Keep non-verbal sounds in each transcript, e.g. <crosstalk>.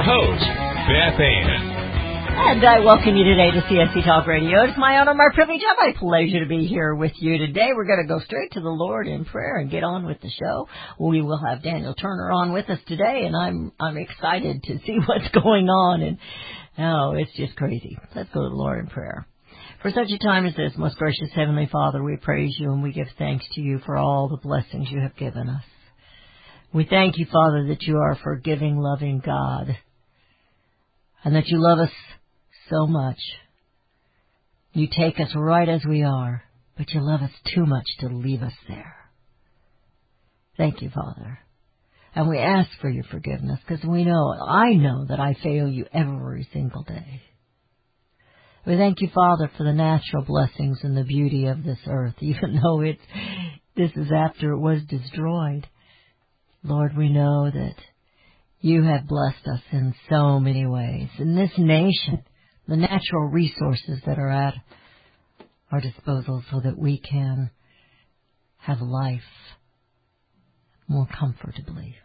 your host, Beth Ann. And I welcome you today to CSC Talk Radio. It's my honor, my privilege, and my pleasure to be here with you today. We're going to go straight to the Lord in prayer and get on with the show. We will have Daniel Turner on with us today, and I'm I'm excited to see <laughs> what's going on. And oh, it's just crazy. Let's go to the Lord in prayer. For such a time as this, most gracious Heavenly Father, we praise you and we give thanks to you for all the blessings you have given us. We thank you, Father, that you are a forgiving, loving God, and that you love us so much. You take us right as we are, but you love us too much to leave us there. Thank you, Father. And we ask for your forgiveness because we know, I know that I fail you every single day. We thank you, Father, for the natural blessings and the beauty of this earth, <laughs> even though it, this is after it was destroyed. Lord, we know that you have blessed us in so many ways. In this nation, the natural resources that are at our disposal so that we can have life more comfortably.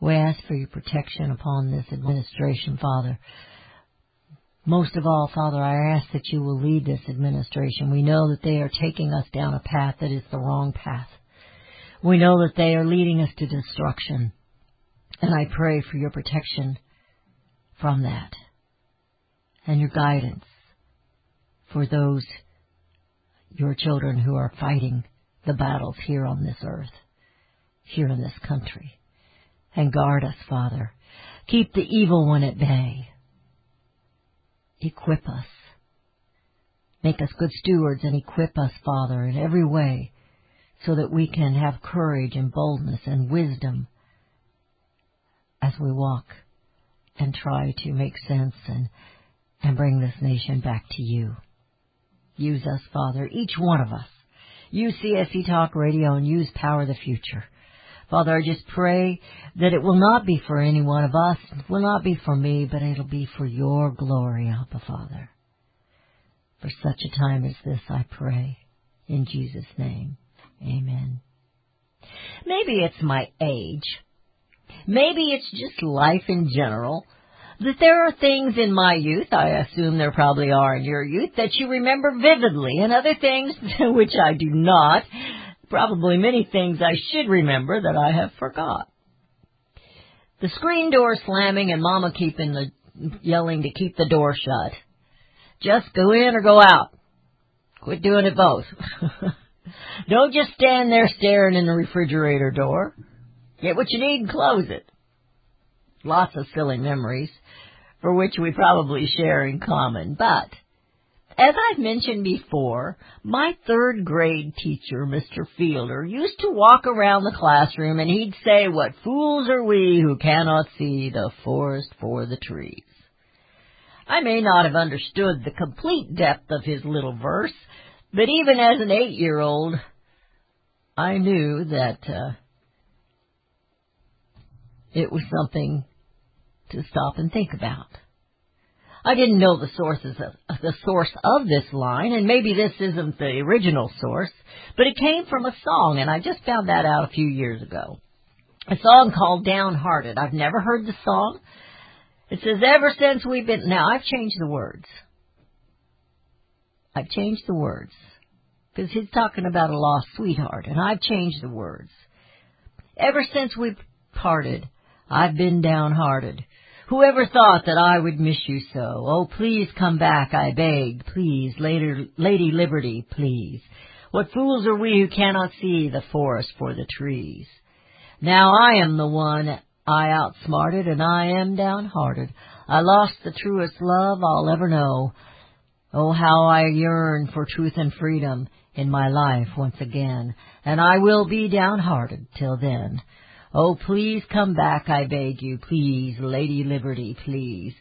We ask for your protection upon this administration, Father. Most of all, Father, I ask that you will lead this administration. We know that they are taking us down a path that is the wrong path. We know that they are leading us to destruction. And I pray for your protection from that and your guidance for those, your children who are fighting the battles here on this earth, here in this country. And guard us, Father. Keep the evil one at bay. Equip us. Make us good stewards and equip us, Father, in every way so that we can have courage and boldness and wisdom as we walk and try to make sense and, and bring this nation back to you. Use us, Father, each one of us. Use CSC Talk Radio and use Power of the Future. Father, I just pray that it will not be for any one of us, it will not be for me, but it'll be for your glory, Abba Father. For such a time as this, I pray. In Jesus' name, amen. Maybe it's my age. Maybe it's just life in general. That there are things in my youth, I assume there probably are in your youth, that you remember vividly, and other things <laughs> which I do not. Probably many things I should remember that I have forgot. The screen door slamming and Mama keeping the yelling to keep the door shut. Just go in or go out. Quit doing it both. <laughs> Don't just stand there staring in the refrigerator door. Get what you need and close it. Lots of silly memories for which we probably share in common, but as I've mentioned before, my third grade teacher, Mr. Fielder, used to walk around the classroom and he'd say, what fools are we who cannot see the forest for the trees. I may not have understood the complete depth of his little verse, but even as an eight-year-old, I knew that uh, it was something to stop and think about. I didn't know the sources of the source of this line, and maybe this isn't the original source, but it came from a song, and I just found that out a few years ago. A song called Downhearted. I've never heard the song. It says, ever since we've been, now I've changed the words. I've changed the words. Because he's talking about a lost sweetheart, and I've changed the words. Ever since we parted, I've been downhearted. Whoever thought that I would miss you so? Oh, please come back, I beg. Please, Lady, Lady Liberty, please. What fools are we who cannot see the forest for the trees? Now I am the one I outsmarted, and I am downhearted. I lost the truest love I'll ever know. Oh, how I yearn for truth and freedom in my life once again, and I will be downhearted till then. Oh, please come back, I beg you, please, Lady Liberty, please.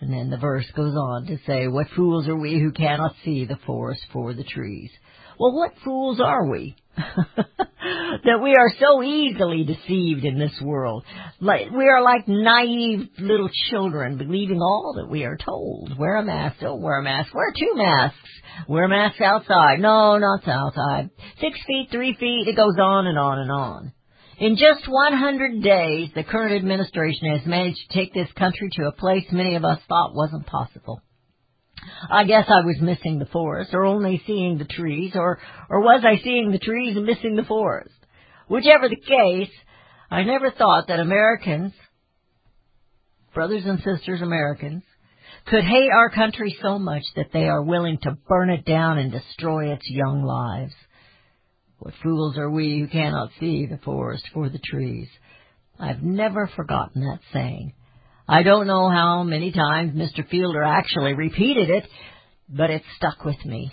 And then the verse goes on to say, What fools are we who cannot see the forest for the trees? Well, what fools are we? <laughs> that we are so easily deceived in this world. Like, we are like naive little children believing all that we are told. Wear a mask, don't wear a mask, wear two masks. Wear masks outside. No, not outside. Six feet, three feet, it goes on and on and on. In just 100 days, the current administration has managed to take this country to a place many of us thought wasn't possible. I guess I was missing the forest, or only seeing the trees, or, or was I seeing the trees and missing the forest? Whichever the case, I never thought that Americans, brothers and sisters Americans, could hate our country so much that they are willing to burn it down and destroy its young lives. What fools are we who cannot see the forest for the trees? I've never forgotten that saying. I don't know how many times Mr. Fielder actually repeated it, but it stuck with me.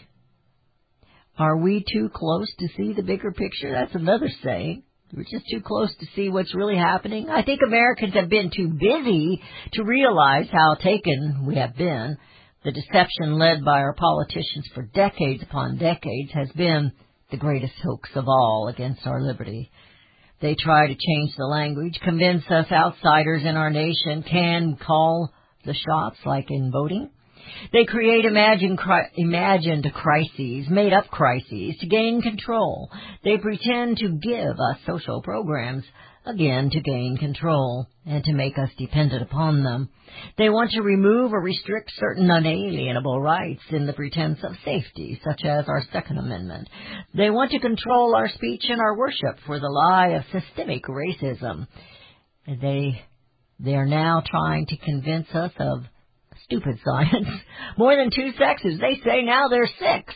Are we too close to see the bigger picture? That's another saying. We're just too close to see what's really happening. I think Americans have been too busy to realize how taken we have been. The deception led by our politicians for decades upon decades has been the greatest hoax of all against our liberty. They try to change the language, convince us outsiders in our nation can call the shots like in voting. They create imagined, cri- imagined crises, made up crises to gain control. They pretend to give us social programs, again to gain control and to make us dependent upon them. They want to remove or restrict certain unalienable rights in the pretense of safety, such as our Second Amendment. They want to control our speech and our worship for the lie of systemic racism. They, they are now trying to convince us of stupid science. <laughs> More than two sexes. They say now there's six.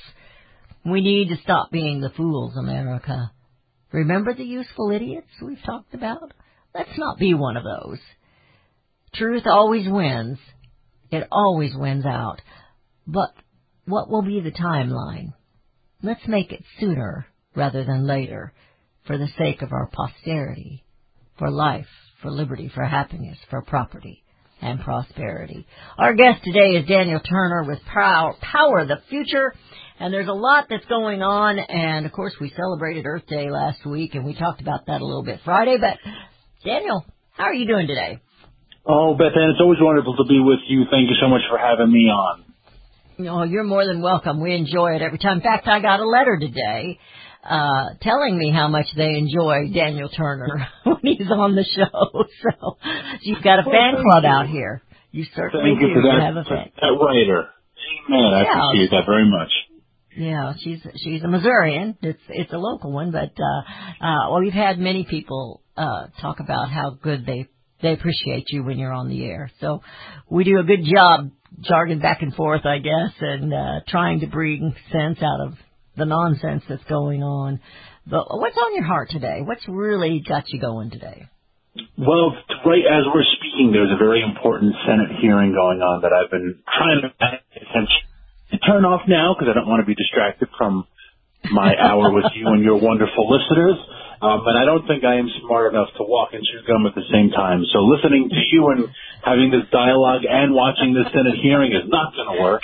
We need to stop being the fools, America. Remember the useful idiots we've talked about? Let's not be one of those. Truth always wins. It always wins out. But what will be the timeline? Let's make it sooner rather than later for the sake of our posterity, for life, for liberty, for happiness, for property and prosperity. Our guest today is Daniel Turner with Power, Power the Future. And there's a lot that's going on, and of course we celebrated Earth Day last week, and we talked about that a little bit Friday. But Daniel, how are you doing today? Oh, Beth Ann, it's always wonderful to be with you. Thank you so much for having me on. Oh, you're more than welcome. We enjoy it every time. In fact, I got a letter today uh telling me how much they enjoy Daniel Turner <laughs> when he's on the show. <laughs> So you've got a fan club out here. You certainly Thank you do for that, have a for fan. that writer. Amen. I appreciate that very much. Yeah, she's she's a Missourian. It's it's a local one, but uh uh well we've had many people uh talk about how good they they appreciate you when you're on the air. So we do a good job jargon back and forth, I guess, and uh trying to bring sense out of the nonsense that's going on. But what's on your heart today? What's really got you going today? Well, right as we're speaking, there's a very important Senate hearing going on that I've been trying to pay attention turn off now because I don't want to be distracted from my hour with you and your wonderful listeners. Um, and I don't think I am smart enough to walk and chew gum at the same time. So listening to you and having this dialogue and watching this Senate hearing is not going to work.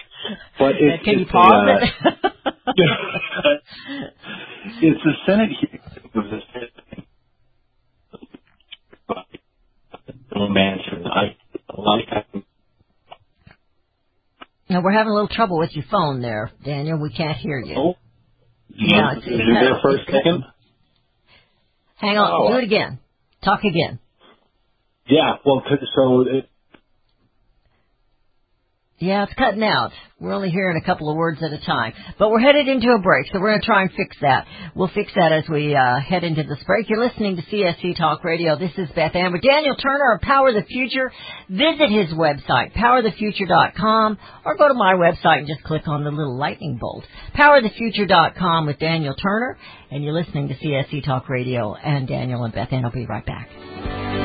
But it's, Can you it's pause uh, it? <laughs> it's the Senate hearing of the Senate no Manchin. I like now we're having a little trouble with your phone there, Daniel. We can't hear you. oh, Yeah, it's- is it's it there for a second? Hang on, Oh. do it again. Talk again. Yeah, well, so it, Yeah, it's cutting out. We're only hearing a couple of words at a time. But we're headed into a break, so we're going to try and fix that. We'll fix that as we uh, head into this break. You're listening to CSC Talk Radio. This is Beth Ann with Daniel Turner of Power the Future. Visit his website, powerthefuture.com, or go to my website and just click on the little lightning bolt. Powerthefuture.com with Daniel Turner, and you're listening to CSC Talk Radio. And Daniel and Beth Ann will be right back.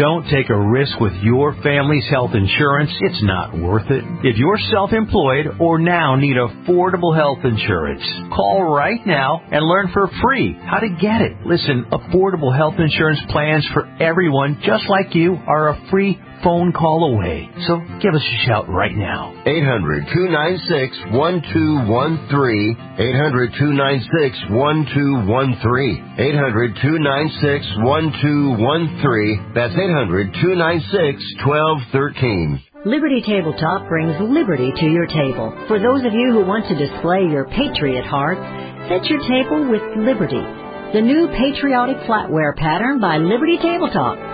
Don't take a risk with your family's health insurance. It's not worth it. If you're self-employed or now need affordable health insurance, call right now and learn for free how to get it. Listen, affordable health insurance plans for everyone just like you are a free phone call away. So give us a shout right now. 800 296 1213. 800 296 1213. 800 296 1213. That's 800 296 1213. Liberty Tabletop brings liberty to your table. For those of you who want to display your patriot heart, set your table with Liberty, the new patriotic flatware pattern by Liberty Tabletop.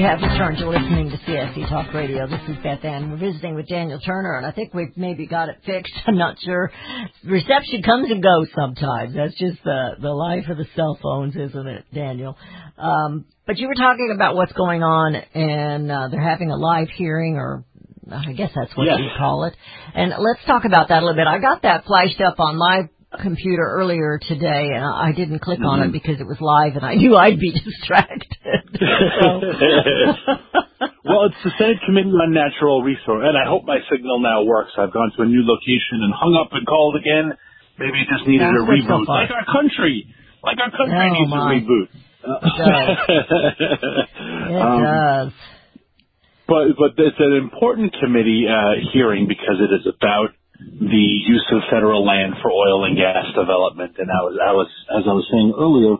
we have returned to listening to CSC Talk Radio. This is Beth Ann. We're visiting with Daniel Turner, and I think we've maybe got it fixed. <laughs> I'm not sure. Reception comes and goes sometimes. That's just the the life of the cell phones, isn't it, Daniel? Um, but you were talking about what's going on, and uh, they're having a live hearing, or I guess that's what Yes. you call it. And let's talk about that a little bit. I got that flashed up on my computer earlier today, and I didn't click on it because it was live, and I knew I'd be <laughs> distracted. <laughs> Well, it's the Senate Committee on Natural Resource, and I hope my signal now works. I've gone to a new location and hung up and called again. Maybe it just needed That's a good so reboot, like our country, like our country Oh, needs my. a reboot. <laughs> It Um, does. But but it's an important committee uh, hearing because it is about the use of federal land for oil and gas development. And I was I was as I was saying earlier,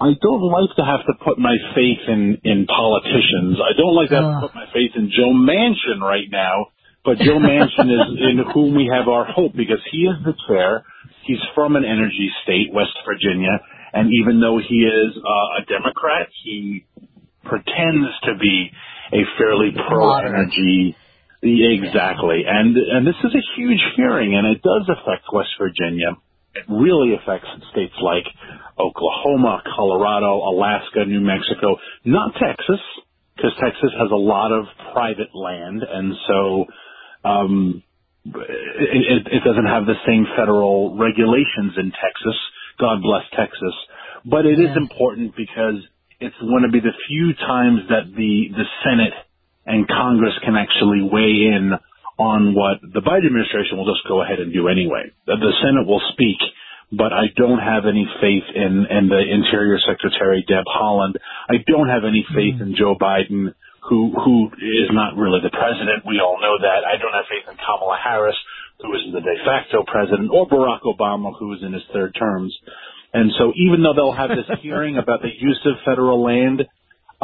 I don't like to have to put my faith in in politicians. I don't like to have to put my faith in Joe Manchin right now. But Joe Manchin is <laughs> in whom we have our hope because he is the chair. He's from an energy state, West Virginia, and even though he is uh, a Democrat, he pretends to be a fairly pro-energy. Exactly, and and this is a huge hearing, and it does affect West Virginia. It really affects states like Oklahoma, Colorado, Alaska, New Mexico, not Texas, because Texas has a lot of private land, and so um, it, it, doesn't have the same federal regulations in Texas. God bless Texas. But it is Yeah. important because it's going to be the few times that the, the Senate and Congress can actually weigh in on what the Biden administration will just go ahead and do anyway. The, Senate will speak, but I don't have any faith in, in the Interior Secretary Deb Haaland. I don't have any faith in Joe Biden, who who is not really the president. We all know that. I don't have faith in Kamala Harris, who is the de facto president, or Barack Obama, who is in his third terms. And so even though they'll have this <laughs> hearing about the use of federal land,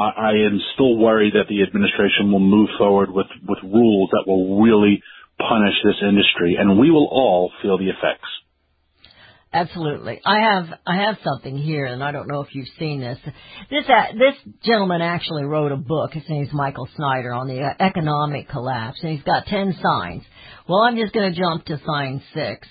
I I am still worried that the administration will move forward with, with rules that will really punish this industry, and we will all feel the effects. Absolutely. I have I have something here, and I don't know if you've seen this. This uh, this gentleman actually wrote a book. His name's Michael Snyder on the uh, economic collapse, and he's got ten signs. Well, I'm just going to jump to sign six,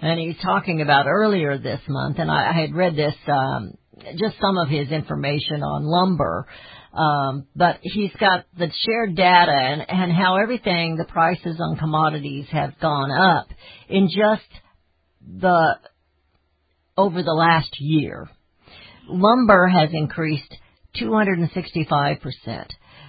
and he's talking about earlier this month, and I, I had read this um, just some of his information on lumber. Um, but he's got the shared data and, and how everything, the prices on commodities have gone up in just the over the last year. Lumber has increased 265%.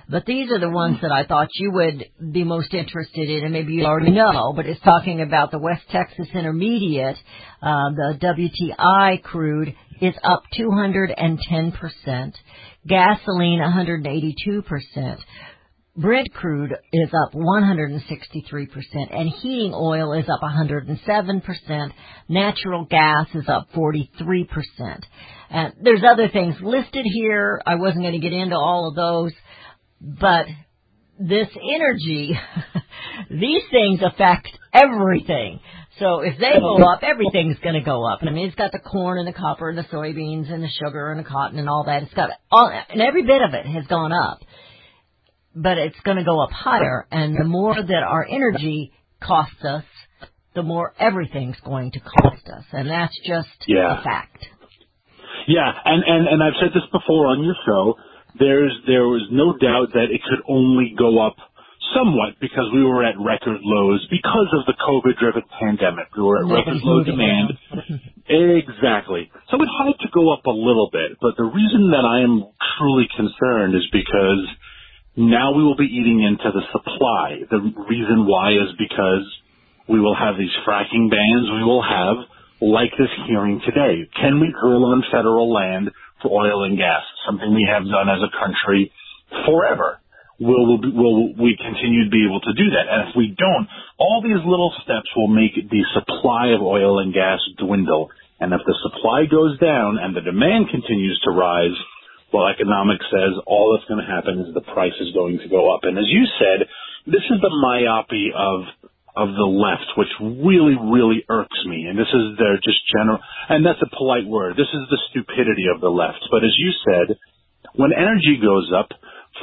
But these are the ones that I thought you would be most interested in, and maybe you already know, but it's talking about the West Texas Intermediate, uh, the WTI crude is up 210%, gasoline 182%, Brent crude is up 163% and heating oil is up 107%. Natural gas is up 43%. And there's other things listed here. I wasn't going to get into all of those, but this energy, <laughs> these things affect everything. So if they go up, everything's going to go up. I mean, it's got the corn and the copper and the soybeans and the sugar and the cotton and all that. It's got all, and every bit of it has gone up but it's going to go up higher. And the more that our energy costs us, the more everything's going to cost us. And that's just Yeah. a fact. Yeah, and, and, and I've said this before on your show. There's there was no doubt that it could only go up somewhat because we were at record lows because of the COVID driven pandemic. We were at record low demand. <laughs> Exactly. So it had to go up a little bit, but the reason that I am truly concerned is because now we will be eating into the supply. The reason why is because we will have these fracking bans. We will have, like this hearing today, can we drill on federal land for oil and gas? Something we have done as a country forever. Will, will, we continue to be able to do that? And if we don't, all these little steps will make the supply of oil and gas dwindle. And if the supply goes down and the demand continues to rise, well, economics says all that's going to happen is the price is going to go up. And as you said, this is the myopia of of the left, which really, really irks me. And this is their just general, and that's a polite word. This is the stupidity of the left. But as you said, when energy goes up,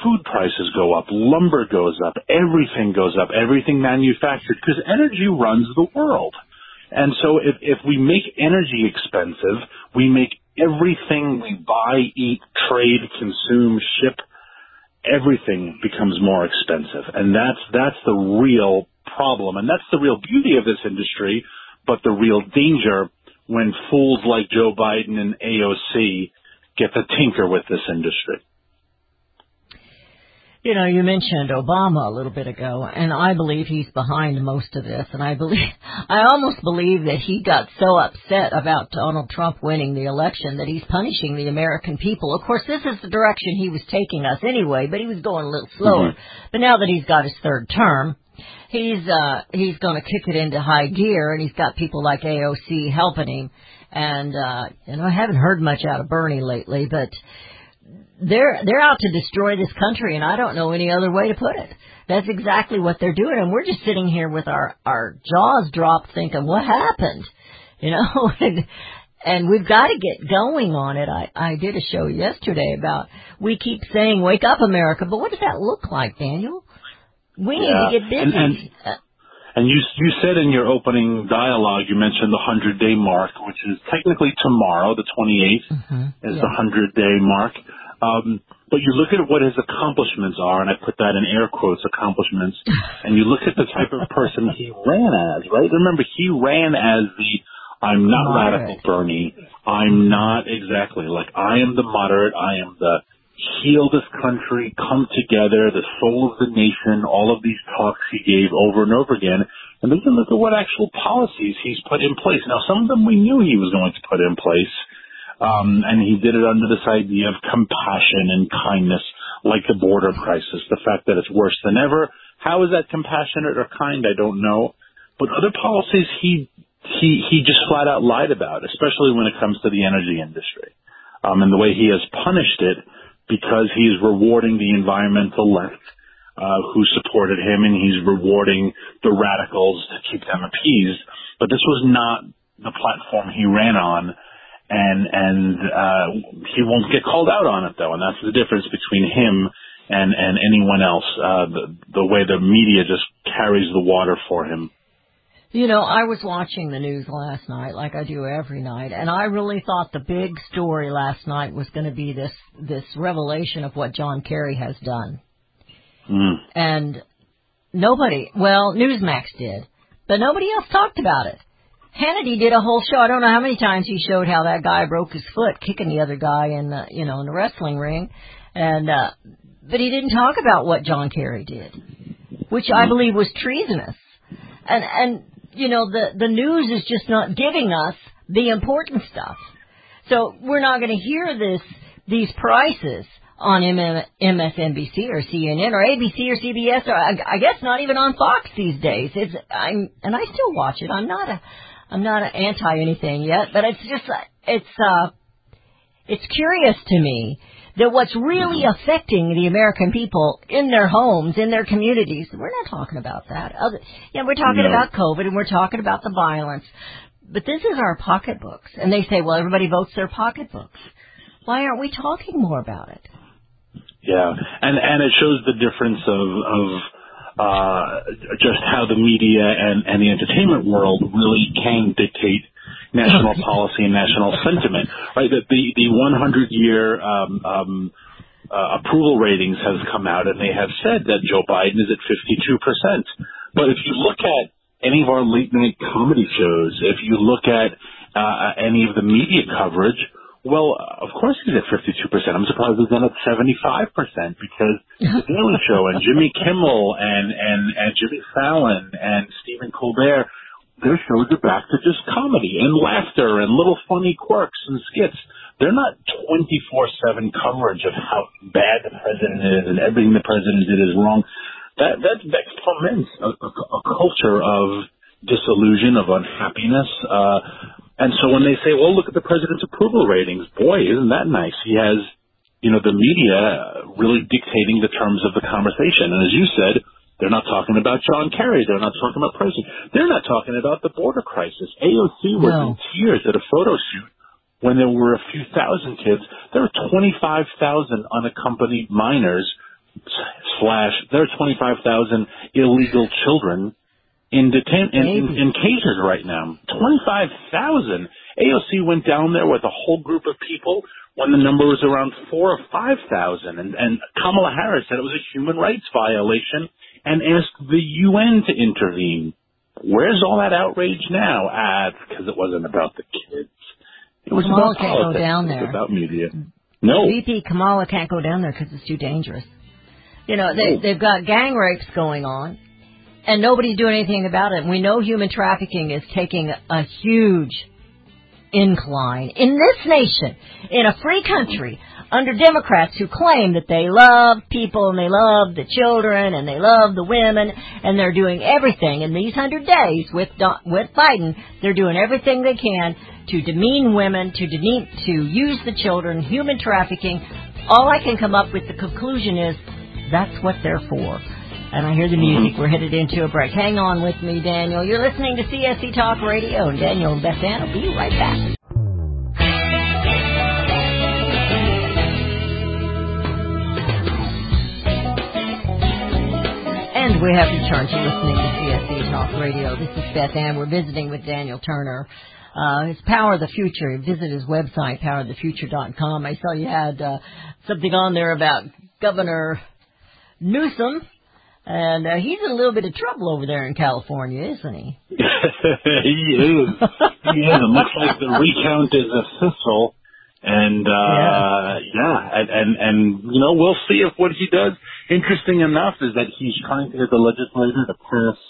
food prices go up, lumber goes up, everything goes up, everything manufactured, because energy runs the world. And so if, if we make energy expensive, we make everything we buy, eat, trade, consume, ship, everything becomes more expensive. And that's, that's the real problem. And that's the real beauty of this industry, but the real danger when fools like Joe Biden and AOC get to tinker with this industry. You know, you mentioned Obama a little bit ago, and I believe he's behind most of this. And I believe, <laughs> I almost believe that he got so upset about Donald Trump winning the election that he's punishing the American people. Of course, this is the direction he was taking us anyway, but he was going a little slower. But now that he's got his third term, he's uh he's going to kick it into high gear, and he's got people like AOC helping him. And uh you know, I haven't heard much out of Bernie lately, but they're they're out to destroy this country and I don't know any other way to put it. That's exactly what they're doing and we're just sitting here with our our jaws dropped thinking what happened? <laughs> You know, and and we've got to get going on it. I I did a show yesterday about we keep saying wake up America, but what does that look like, Daniel? We need Yeah, to get busy. and- and- And you you said in your opening dialogue, you mentioned the 100 day mark, which is technically tomorrow, the 28th mhm, is yeah. the 100 day mark. Um, but you look at what his accomplishments are, and I put that in air quotes, accomplishments, <laughs> and you look at the type of person he ran as, right? Remember, he ran as the I'm not Moderate. radical Bernie. I'm not exactly like I am the moderate. I am the heal this country, come together, the soul of the nation. All of these talks he gave over and over again, and then you look at what actual policies he's put in place. Now, some of them we knew he was going to put in place, um, and he did it under this idea of compassion and kindness, like the border crisis, the fact that it's worse than ever. How is that compassionate or kind? I don't know. But other policies he he he just flat out lied about, especially when it comes to the energy industry, um, and the way he has punished it because he's rewarding the environmental left uh, who supported him, and he's rewarding the radicals to keep them appeased. But this was not the platform he ran on, and and uh, he won't get called out on it though, and that's the difference between him and and anyone else. Uh, the the way the media just carries the water for him. You know, I was watching the news last night, like I do every night, and I really thought the big story last night was going to be this this revelation of what John Kerry has done. Mm. And nobody, well, Newsmax did, but nobody else talked about it. Hannity did a whole show. I don't know how many times he showed how that guy broke his foot kicking the other guy in the, you know, in the wrestling ring, and uh, but he didn't talk about what John Kerry did, which I believe was treasonous. And and you know the the news is just not giving us the important stuff. So we're not going to hear this these prices on MSNBC or CNN or ABC or CBS or I, I guess not even on Fox these days. It's I'm and I still watch it. I'm not a I'm not anti anything yet, but it's just it's uh it's curious to me that what's really affecting the American people in their homes, in their communities, we're not talking about that. Other, yeah, we're talking No. about COVID and we're talking about the violence. But this is our pocketbooks. And they say, well, everybody votes their pocketbooks. Why aren't we talking more about it? Yeah, and and it shows the difference of of uh, just how the media and and the entertainment world really can dictate national policy and national sentiment. Right, that the the 100 year um, um, uh, approval ratings has come out, and they have said that Joe Biden is at 52 percent. But if you look at any of our late night comedy shows, if you look at uh, any of the media coverage, well, of course he's at 52%. I'm surprised he's not at 75% because The Daily Show and Jimmy <laughs> Kimmel and, and, and Jimmy Fallon and Stephen Colbert, their shows are back to just comedy and laughter and little funny quirks and skits. They're not 24-7 coverage of how bad the president is and everything the president did is wrong. That, that, that foments a, a, a culture of disillusion, of unhappiness, uh, and so when they say, well, look at the president's approval ratings, boy, isn't that nice? He has, you know, the media really dictating the terms of the conversation. And as you said, they're not talking about John Kerry. They're not talking about president. They're not talking about the border crisis. AOC was No. in tears at a photo shoot when there were a few thousand kids. There are 25,000 unaccompanied minors slash, there are 25,000 illegal children in detain in, in, in cages right now. Twenty five thousand. AOC went down there with a whole group of people when the number was around four or five thousand, and, and Kamala Harris said it was a human rights violation and asked the UN to intervene. Where's all that outrage now? Ah, because it wasn't about the kids. It was Kamala about can't go politics. down It was there. about media. No. VP Kamala can't go down there because it's too dangerous. You know, they, Oh. they've got gang rapes going on, and nobody's doing anything about it. We know human trafficking is taking a huge incline in this nation, in a free country, under Democrats who claim that they love people and they love the children and they love the women and they're doing everything in these hundred days with Don- with Biden. They're doing everything they can to demean women, to demean, to use the children, human trafficking. All I can come up with the conclusion is that's what they're for. And I hear the music. We're headed into a break. Hang on with me, Daniel. You're listening to CSC Talk Radio, and Daniel and Beth Ann will be right back. And we have returned to listening to CSC Talk Radio. This is Beth Ann. We're visiting with Daniel Turner. Uh, his Power of the Future. Visit his website, powerofthefuture.com. I saw you had uh, something on there about Governor Newsom And uh, he's in a little bit of trouble over there in California, isn't he? <laughs> he is. He is. It looks like the recount is a thistle. And uh yeah, and, and and you know, we'll see if what he does interesting enough is that he's trying to get the legislature to pass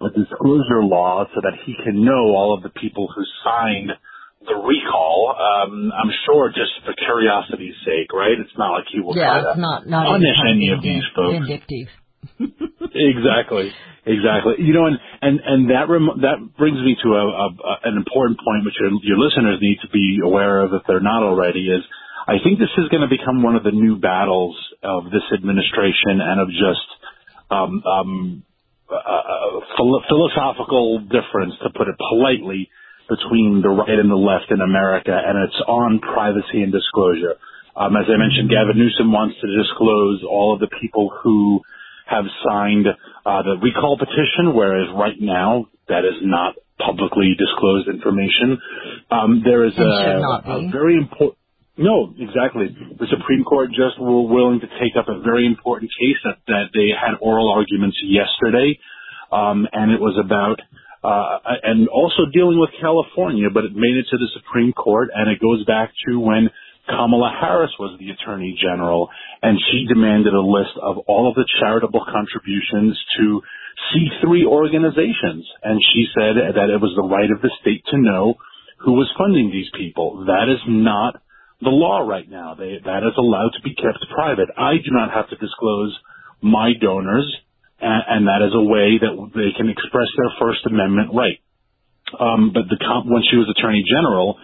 a disclosure law so that he can know all of the people who signed the recall. Um I'm sure just for curiosity's sake, right? It's not like he will yeah, try to not not punish any any of these folks. vindictive. Exactly, exactly. You know, and and and that rem- that brings me to a, a, a an important point, which your, your listeners need to be aware of if they're not already. Is I think this is going to become one of the new battles of this administration and of just um, um, uh, philo- philosophical difference, to put it politely, between the right and the left in America, and it's on privacy and disclosure. Um, as I mentioned, Gavin Newsom wants to disclose all of the people who have signed uh, the recall petition, whereas right now that is not publicly disclosed information. Um, there is a, a very important. No, exactly. The Supreme Court just were willing to take up a very important case that, that they had oral arguments yesterday, um, and it was about uh, and also dealing with California, but it made it to the Supreme Court, and it goes back to when Kamala Harris was the Attorney General, and she demanded a list of all of the charitable contributions to C3 organizations, and she said that it was the right of the state to know who was funding these people. That is not the law right now. They, that is allowed to be kept private. I do not have to disclose my donors, and, and that is a way that they can express their First Amendment right. Um, but the when she was Attorney General,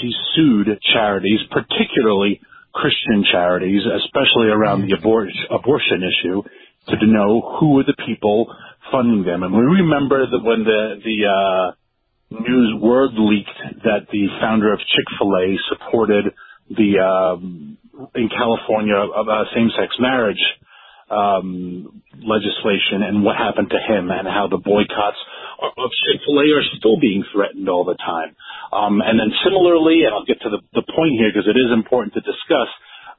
she sued charities, particularly Christian charities, especially around the abor- abortion issue, to know who were the people funding them. And we remember that when the the uh, news word leaked that the founder of Chick Fil A supported the um, in California uh, same-sex marriage um, legislation and what happened to him and how the boycotts of Chick-fil-A are still being threatened all the time. Um, and then similarly, and I'll get to the, the point here because it is important to discuss,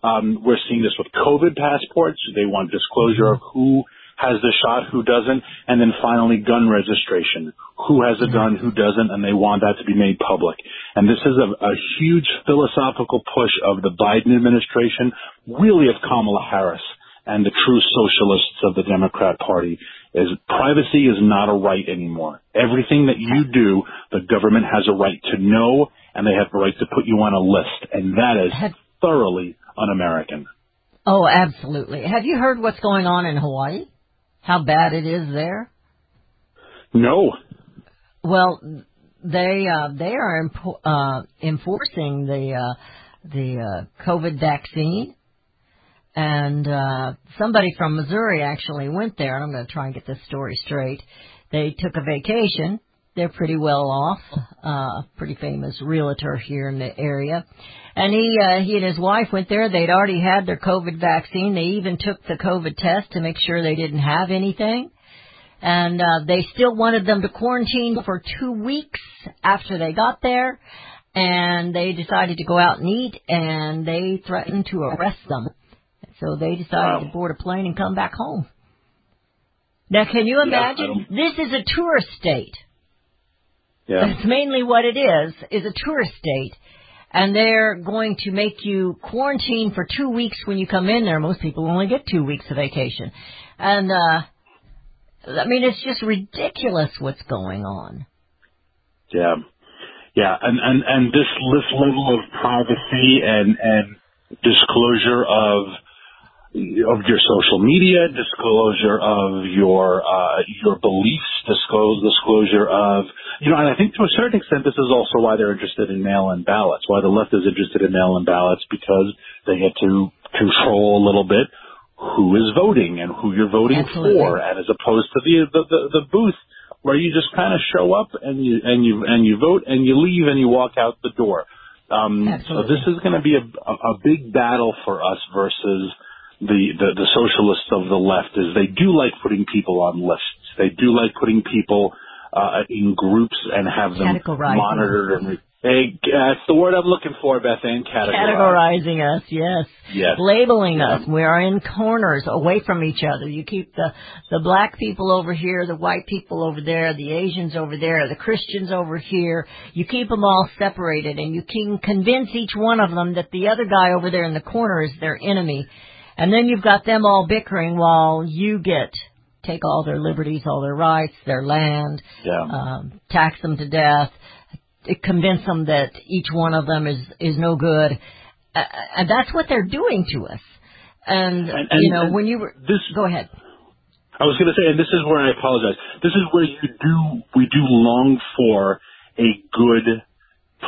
um, we're seeing this with COVID passports. They want disclosure of who has the shot, who doesn't, and then finally gun registration. Who has a gun, who doesn't, and they want that to be made public. And this is a, a huge philosophical push of the Biden administration, really of Kamala Harris and the true socialists of the Democrat Party is privacy is not a right anymore. Everything that you do, the government has a right to know and they have a right to put you on a list. And that is Have- thoroughly un-American. Oh, absolutely. Have you heard what's going on in Hawaii? How bad it is there? No. Well, they uh, they are impo- uh, enforcing the uh, the uh, COVID vaccine, and uh, somebody from Missouri actually went there. And I'm going to try and get this story straight. They took a vacation. They're pretty well off. Uh, pretty famous realtor here in the area, and he uh, he and his wife went there. They'd already had their COVID vaccine. They even took the COVID test to make sure they didn't have anything and uh, they still wanted them to quarantine for two weeks after they got there, and they decided to go out and eat, and they threatened to arrest them. So they decided Wow. to board a plane and come back home. Now, can you Yeah, imagine? This is a tourist state. Yeah. That's mainly what it is, is a tourist state. And they're going to make you quarantine for two weeks when you come in there. Most people only get two weeks of vacation. And, uh, I mean, it's just ridiculous what's going on. Yeah. Yeah. And, and, and this, this level of privacy and, and disclosure of, of your social media, disclosure of your, uh, your beliefs, disclose, disclosure of, you know, and I think to a certain extent this is also why they're interested in mail-in ballots, why the left is interested in mail-in ballots because they get to control a little bit who is voting and who you're voting Absolutely. for, and as opposed to the, the, the, the booth where you just kind of show up and you, and you, and you vote and you leave and you walk out the door. Um, so this is going to be a, a, a big battle for us versus the, the, the socialists of the left is they do like putting people on lists. They do like putting people uh, in groups and have them Categorizing. monitored and re- that's the word I'm looking for, Beth Ann. Categorize. Categorizing us, yes. Yes. Labeling Yeah. us. We are in corners away from each other. You keep the, the black people over here, the white people over there, the Asians over there, the Christians over here. You keep them all separated and you can convince each one of them that the other guy over there in the corner is their enemy. And then you've got them all bickering while you get, take all their liberties, all their rights, their land, Yeah. um, tax them to death, convince them that each one of them is is no good, uh, and that's what they're doing to us. And, And- and- you know, and when you were this- go ahead. I was going to say, and this is where I apologize. This is where you do, we do long for a good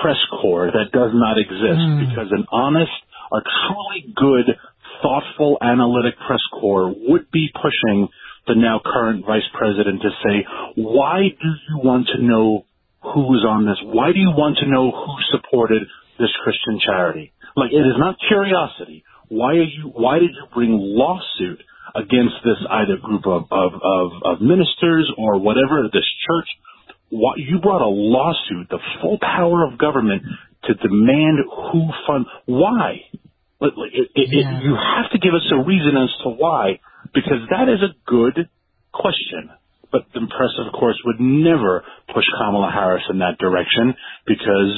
press corps that does not exist Mm. because an honest, a truly good, thoughtful, analytic press corps would be pushing the now current vice president to say, why do you want to know who was on this? Why do you want to know who supported this Christian charity? Like, it is not curiosity. Why are you, why did you bring lawsuit against this either group of, of, of, of ministers or whatever, this church? Why, you brought a lawsuit, the full power of government to demand who fund, why? Like, like, It, it, Yeah. it, you have to give us a reason as to why, because that is a good question. But the press, of course, would never push Kamala Harris in that direction because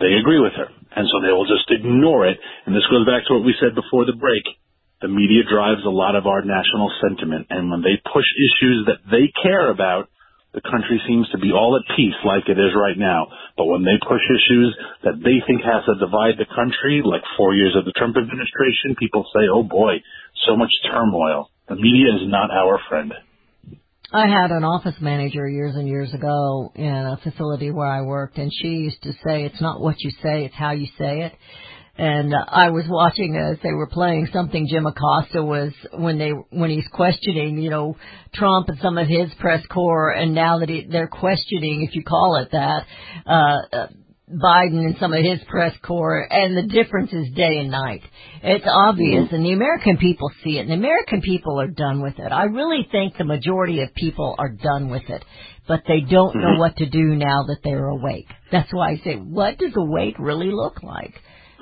they agree with her. And so they will just ignore it. And this goes back to what we said before the break. The media drives a lot of our national sentiment. And when they push issues that they care about, the country seems to be all at peace like it is right now. But when they push issues that they think has to divide the country, like four years of the Trump administration, people say, oh boy, so much turmoil. The media is not our friend. I had an office manager years and years ago in a facility where I worked, and she used to say, "It's not what you say; it's how you say it." And uh, I was watching as they were playing something. Jim Acosta was when they when he's questioning, you know, Trump and some of his press corps, and now that he, they're questioning, if you call it that, uh, uh, Biden and some of his press corps, and the difference is day and night. It's obvious, and the American people see it, and the American people are done with it. I really think the majority of people are done with it, but they don't know what to do now that they're awake. That's why I say, what does awake really look like?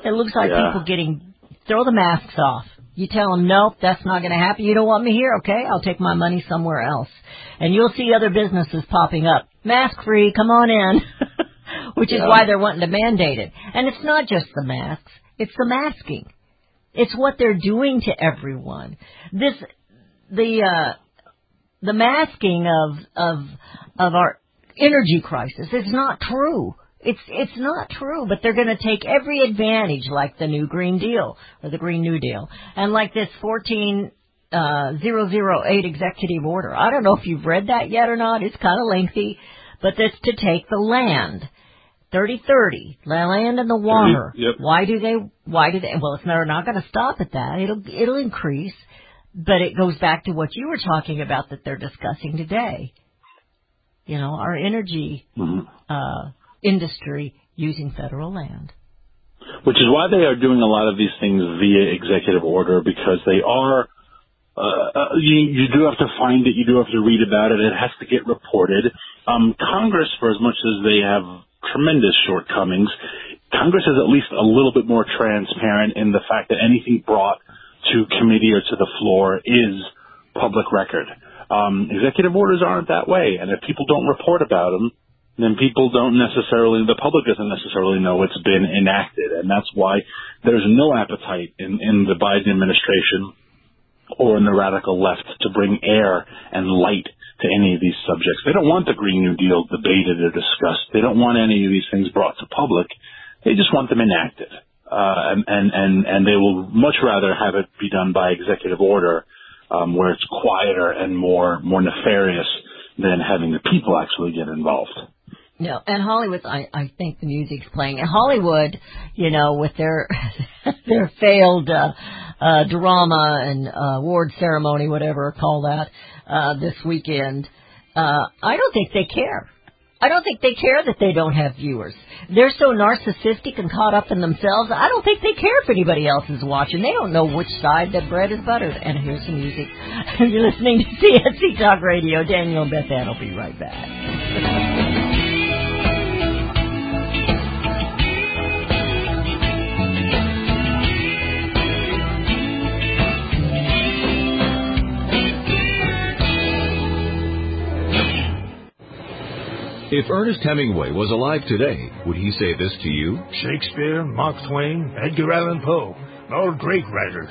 It looks like Yeah. people getting, throw the masks off. You tell them, nope, that's not going to happen. You don't want me here? Okay, I'll take my money somewhere else. And you'll see other businesses popping up. Mask free, come on in. <laughs> Which is why they're wanting to mandate it. And it's not just the masks, it's the masking. It's what they're doing to everyone. This, the, uh, the masking of, of, of our energy crisis is not true. It's, it's not true, but they're gonna take every advantage like the new Green Deal, or the Green New Deal, and like this 14, uh, 008 executive order. I don't know if you've read that yet or not. It's kind of lengthy, but that's to take the land. 30-30, the land and the water. Yep. Why do they, why do they, well, it's they're not gonna stop at that. It'll, it'll increase, but it goes back to what you were talking about that they're discussing today. You know, our energy, Mhm. uh, industry using federal land. which is why they are doing a lot of these things via executive order because they are uh, uh, you, you do have to find it, you do have to read about it, it has to get reported. Um, Congress, for as much as they have tremendous shortcomings, Congress is at least a little bit more transparent in the fact that anything brought to committee or to the floor is public record. Um, executive orders aren't that way, and if people don't report about them, then people don't necessarily, the public doesn't necessarily know it's been enacted. And that's why there's no appetite in, in the Biden administration or in the radical left to bring air and light to any of these subjects. They don't want the Green New Deal debated or discussed. They don't want any of these things brought to public. They just want them enacted. Uh, and, and, and, and they will much rather have it be done by executive order, um, where it's quieter and more, more nefarious than having the people actually get involved. No, and Hollywood, I, I think the music's playing. And Hollywood, you know, with their <laughs> their failed uh, uh, drama and uh, award ceremony, whatever call that, uh, this weekend, uh, I don't think they care. I don't think they care that they don't have viewers. They're so narcissistic and caught up in themselves. I don't think they care if anybody else is watching. They don't know which side the bread is buttered. And here's some music. <laughs> You're listening to <laughs> CSC Talk Radio. Daniel and Beth Ann will be right back. If Ernest Hemingway was alive today, would he say this to you? Shakespeare, Mark Twain, Edgar Allan Poe, all great writers.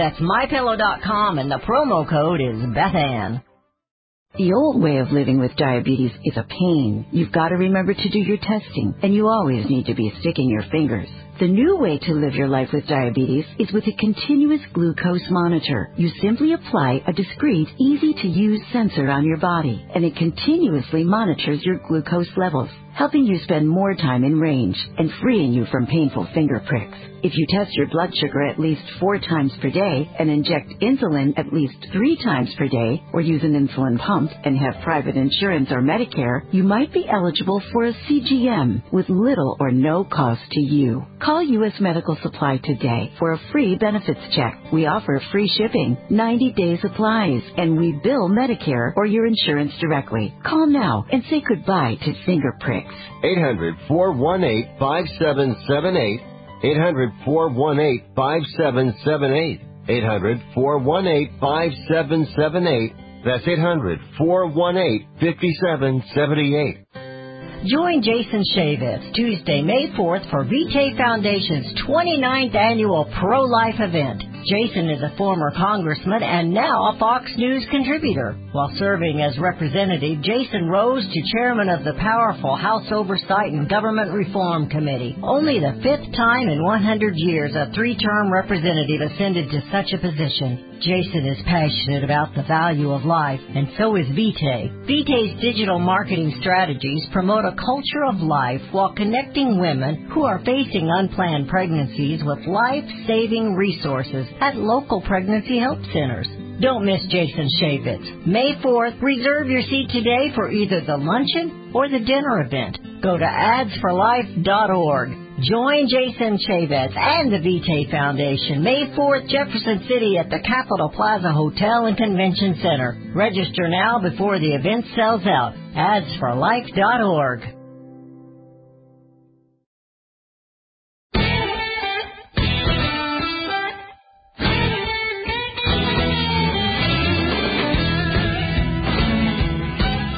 That's mypillow.com and the promo code is BethAnn. The old way of living with diabetes is a pain. You've got to remember to do your testing, and you always need to be sticking your fingers. The new way to live your life with diabetes is with a continuous glucose monitor. You simply apply a discreet, easy to use sensor on your body, and it continuously monitors your glucose levels, helping you spend more time in range and freeing you from painful finger pricks. If you test your blood sugar at least four times per day and inject insulin at least three times per day, or use an insulin pump and have private insurance or Medicare, you might be eligible for a CGM with little or no cost to you. Call U.S. Medical Supply today for a free benefits check. We offer free shipping, 90 day supplies, and we bill Medicare or your insurance directly. Call now and say goodbye to finger pricks. 800 418 5778. 800 418 5778. 800 418 5778. That's 800 418 5778. Join Jason Chaffetz Tuesday, May 4th for Vitae Foundation's 29th annual pro-life event. Jason is a former congressman and now a Fox News contributor. While serving as representative, Jason rose to chairman of the powerful House Oversight and Government Reform Committee. Only the fifth time in 100 years a three-term representative ascended to such a position. Jason is passionate about the value of life, and so is Vitae. Vitae's digital marketing strategies promote a culture of life while connecting women who are facing unplanned pregnancies with life-saving resources at local pregnancy help centers. Don't miss Jason Chaffetz. May 4th, reserve your seat today for either the luncheon or the dinner event. Go to adsforlife.org. Join Jason Chaffetz and the Vitae Foundation May 4th, Jefferson City at the Capitol Plaza Hotel and Convention Center. Register now before the event sells out. Adsforlife.org.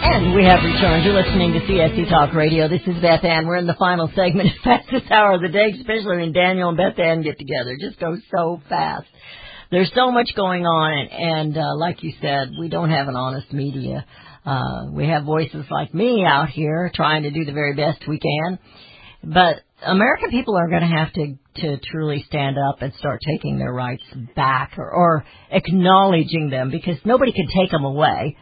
And we have returned. You're listening to CSC Talk Radio. This is Beth Ann. We're in the final segment, <laughs> fastest hour of the day, especially when Daniel and Beth Ann get together. It just goes so fast. There's so much going on, and, and uh, like you said, we don't have an honest media. Uh, we have voices like me out here trying to do the very best we can, but American people are going to have to to truly stand up and start taking their rights back or, or acknowledging them because nobody can take them away.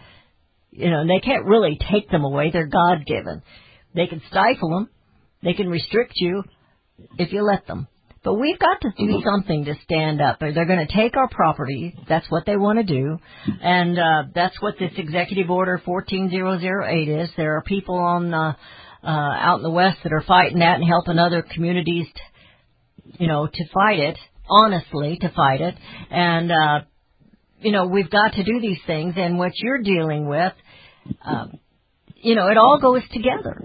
You know, and they can't really take them away. They're God given. They can stifle them. They can restrict you if you let them. But we've got to do something to stand up. They're going to take our property. That's what they want to do. And uh, that's what this Executive Order 14008 is. There are people on uh, uh, out in the West that are fighting that and helping other communities, t- you know, to fight it, honestly, to fight it. And, uh, you know, we've got to do these things. And what you're dealing with, um, you know, it all goes together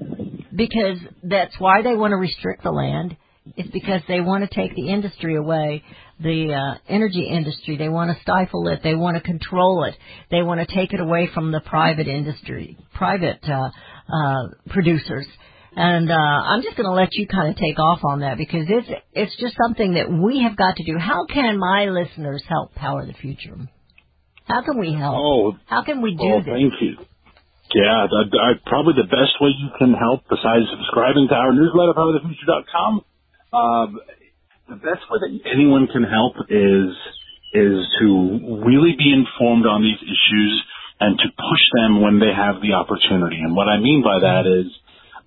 because that's why they want to restrict the land. It's because they want to take the industry away, the uh, energy industry. They want to stifle it. They want to control it. They want to take it away from the private industry, private uh, uh, producers. And uh, I'm just going to let you kind of take off on that because it's it's just something that we have got to do. How can my listeners help power the future? How can we help? Oh, How can we do oh, this? thank you. Yeah, the, the, probably the best way you can help, besides subscribing to our newsletter, powerthefuture.com, um, the best way that anyone can help is is to really be informed on these issues and to push them when they have the opportunity. And what I mean by that is,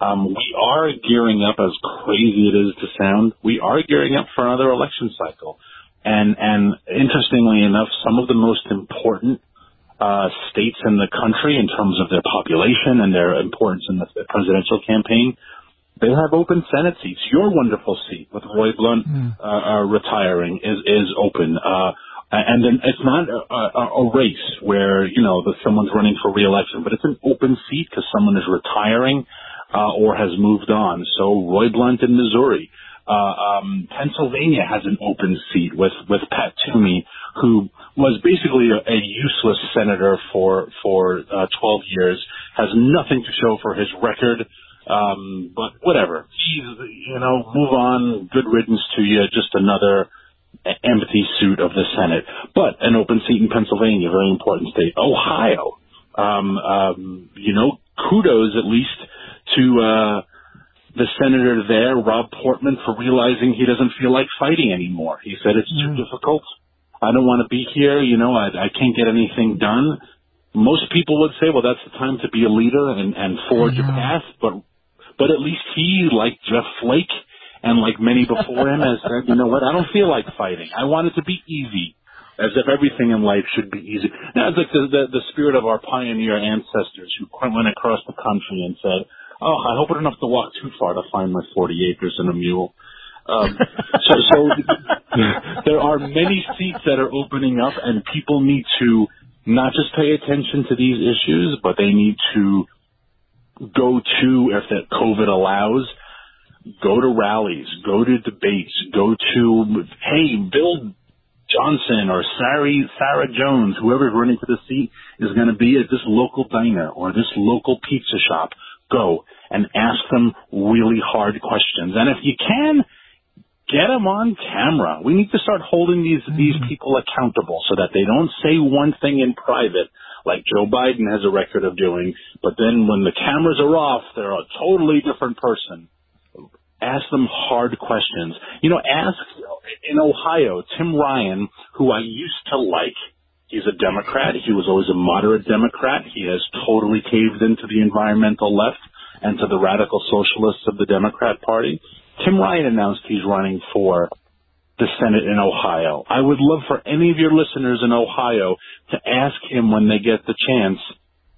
um, we are gearing up, as crazy it is to sound, we are gearing up for another election cycle. And and interestingly enough, some of the most important uh, states in the country in terms of their population and their importance in the presidential campaign. They have open Senate seats. Your wonderful seat with Roy Blunt uh, uh, retiring is is open. Uh, and then it's not a, a, a race where you know that someone's running for reelection, but it's an open seat because someone is retiring uh, or has moved on. So Roy Blunt in Missouri, uh, um, Pennsylvania has an open seat with with Pat Toomey, who was basically a, a useless senator for for uh, 12 years, has nothing to show for his record. Um, but whatever, he's you know move on. Good riddance to you. Just another empty suit of the Senate, but an open seat in Pennsylvania, very important state. Ohio, um, um, you know, kudos at least to. Uh, the senator there, Rob Portman, for realizing he doesn't feel like fighting anymore. He said it's too mm. difficult. I don't want to be here. You know, I, I can't get anything done. Most people would say, well, that's the time to be a leader and, and forge a path. But, but at least he, like Jeff Flake and like many before him, has said, you know what? I don't feel like fighting. I want it to be easy. As if everything in life should be easy. Now, it's like the, the, the spirit of our pioneer ancestors who went across the country and said, oh, I hope I don't have to walk too far to find my 40 acres and a mule. Um, so, so <laughs> there are many seats that are opening up, and people need to not just pay attention to these issues, but they need to go to, if that COVID allows, go to rallies, go to debates, go to, hey, Bill Johnson or Sarah, Sarah Jones, whoever's running for the seat, is going to be at this local diner or this local pizza shop. Go and ask them really hard questions. And if you can, get them on camera. We need to start holding these mm-hmm. these people accountable so that they don't say one thing in private like Joe Biden has a record of doing, but then when the cameras are off, they're a totally different person. Ask them hard questions. You know, ask in Ohio, Tim Ryan, who I used to like, he's a Democrat. He was always a moderate Democrat. He has totally caved into the environmental left and to the radical socialists of the Democrat Party. Tim Ryan announced he's running for the Senate in Ohio. I would love for any of your listeners in Ohio to ask him when they get the chance,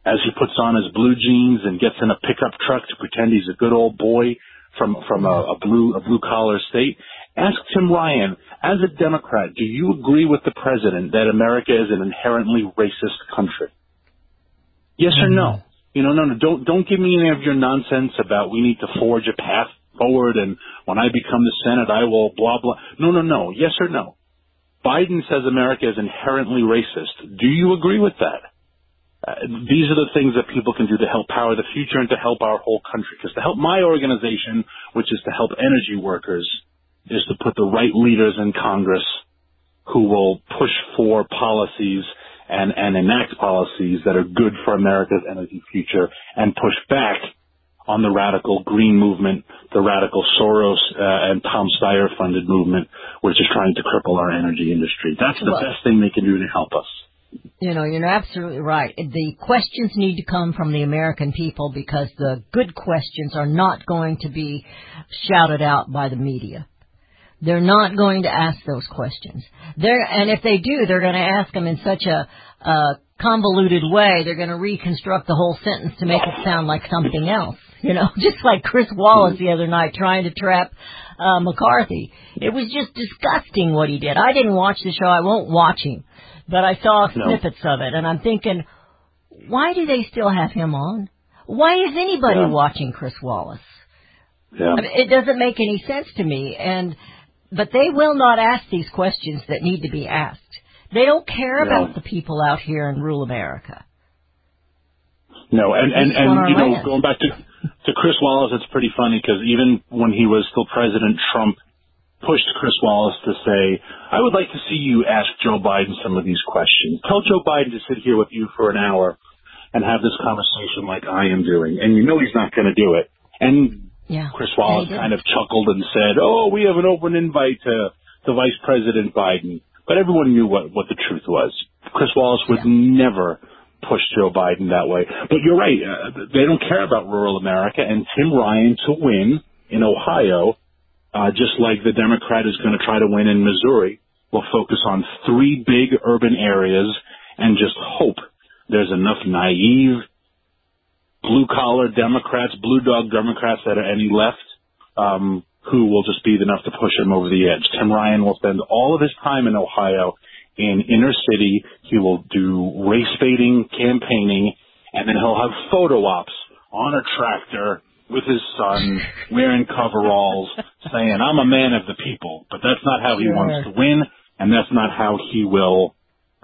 as he puts on his blue jeans and gets in a pickup truck to pretend he's a good old boy from from a, a blue a blue collar state. Ask Tim Ryan, as a Democrat, do you agree with the president that America is an inherently racist country? Yes or no? You know, no, no, don't don't give me any of your nonsense about we need to forge a path forward and when I become the Senate I will blah blah. No, no, no. Yes or no? Biden says America is inherently racist. Do you agree with that? Uh, these are the things that people can do to help power the future and to help our whole country. Because to help my organization, which is to help energy workers, is to put the right leaders in Congress who will push for policies and, and enact policies that are good for America's energy future and push back on the radical green movement, the radical Soros uh, and Tom Steyer funded movement, which is trying to cripple our energy industry. That's the Well- best thing they can do to help us. You know, you're absolutely right. The questions need to come from the American people because the good questions are not going to be shouted out by the media. They're not going to ask those questions. They're, and if they do, they're going to ask them in such a, a convoluted way. They're going to reconstruct the whole sentence to make it sound like something else. You know, <laughs> just like Chris Wallace the other night trying to trap uh, McCarthy. It was just disgusting what he did. I didn't watch the show. I won't watch him, but I saw No. snippets of it, and I'm thinking, why do they still have him on? Why is anybody Yeah. watching Chris Wallace? Yeah. I mean, it doesn't make any sense to me. And but they will not ask these questions that need to be asked. They don't care No. about the people out here in rural America. No, and and Just on our and you know, land. going back to to Chris Wallace, it's pretty funny because even when he was still president, Trump pushed Chris Wallace to say, "I would like to see you ask Joe Biden some of these questions. Tell Joe Biden to sit here with you for an hour and have this conversation like I am doing." And you know he's not going to do it. And Yeah. Chris Wallace Yeah, kind of chuckled and said, "Oh, we have an open invite to to Vice President Biden." But everyone knew what what the truth was. Chris Wallace would never push Joe Biden that way. But you're right; uh, they don't care about rural America. And Tim Ryan to win in Ohio, uh, just like the Democrat is going to try to win in Missouri, will focus on three big urban areas and just hope there's enough naive blue collar Democrats, blue dog Democrats that are any left, um, who will just be enough to push him over the edge. Tim Ryan will spend all of his time in Ohio in inner city. He will do race baiting campaigning and then he'll have photo ops on a tractor with his son <laughs> wearing coveralls saying, I'm a man of the people, but that's not how he Sure. wants to win and that's not how he will,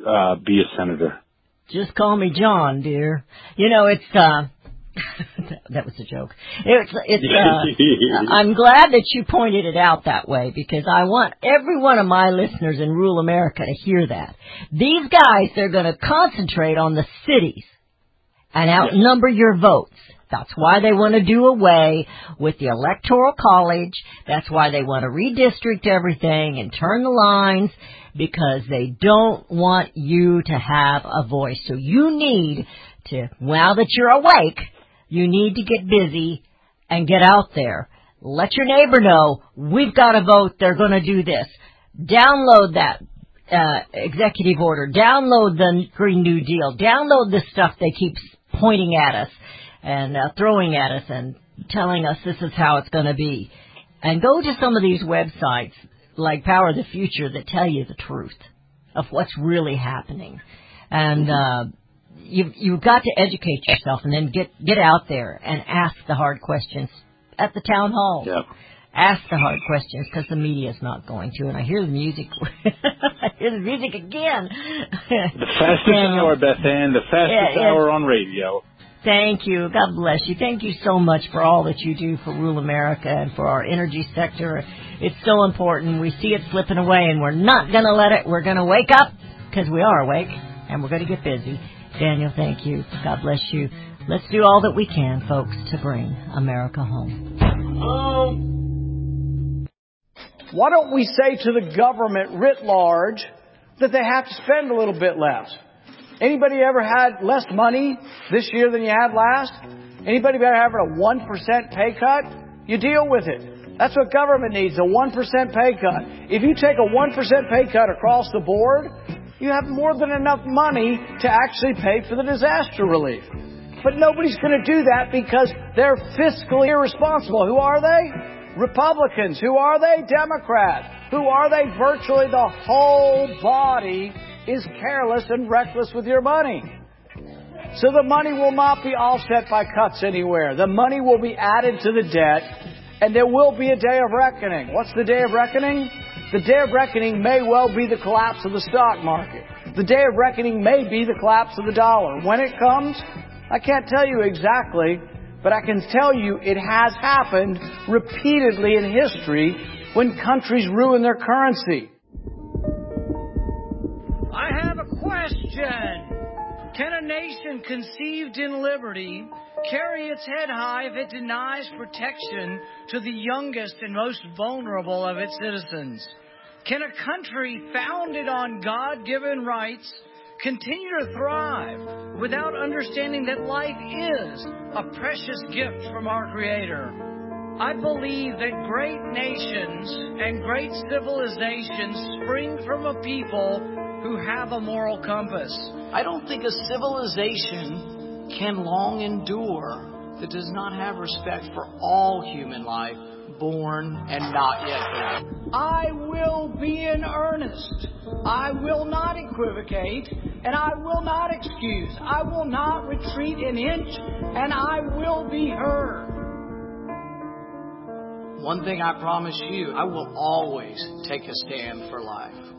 uh, be a senator. Just call me John Deere. You know, it's uh <laughs> that was a joke. It's it's uh <laughs> I'm glad that you pointed it out that way because I want every one of my listeners in rural America to hear that. These guys they're going to concentrate on the cities and outnumber your votes. That's why they want to do away with the electoral college. That's why they want to redistrict everything and turn the lines because they don't want you to have a voice. So you need to, now that you're awake, you need to get busy and get out there. Let your neighbor know we've got a vote. They're going to do this. Download that uh, executive order. Download the Green New Deal. Download the stuff they keep pointing at us and uh, throwing at us and telling us this is how it's going to be. And go to some of these websites like Power of the Future that tell you the truth of what's really happening. And uh, you've you've got to educate yourself and then get get out there and ask the hard questions at the town hall. Yeah. Ask the hard questions because the media is not going to. And I hear the music. <laughs> I hear the music again. The fastest hour, Beth Ann, the fastest Yeah, yeah. hour on radio. Thank you. God bless you. Thank you so much for all that you do for rural America and for our energy sector. It's so important. We see it slipping away and we're not going to let it. We're going to wake up because we are awake and we're going to get busy. Daniel, thank you. God bless you. Let's do all that we can, folks, to bring America home. Why don't we say to the government writ large that they have to spend a little bit less? Anybody ever had less money this year than you had last? Anybody ever have a 1% pay cut? You deal with it. That's what government needs, a 1% pay cut. If you take a 1% pay cut across the board, you have more than enough money to actually pay for the disaster relief. But nobody's going to do that because they're fiscally irresponsible. Who are they? Republicans. Who are they? Democrats. Who are they? Virtually the whole body is careless and reckless with your money. So the money will not be offset by cuts anywhere. The money will be added to the debt, and there will be a day of reckoning. What's the day of reckoning? The day of reckoning may well be the collapse of the stock market. The day of reckoning may be the collapse of the dollar. When it comes, I can't tell you exactly, but I can tell you it has happened repeatedly in history when countries ruin their currency. I have a question. Can a nation conceived in liberty carry its head high if it denies protection to the youngest and most vulnerable of its citizens? Can a country founded on God given rights continue to thrive without understanding that life is a precious gift from our Creator? I believe that great nations and great civilizations spring from a people who have a moral compass. I don't think a civilization can long endure that does not have respect for all human life, born and not yet born. I will be in earnest. I will not equivocate, and I will not excuse. I will not retreat an inch, and I will be heard. One thing I promise you, I will always take a stand for life.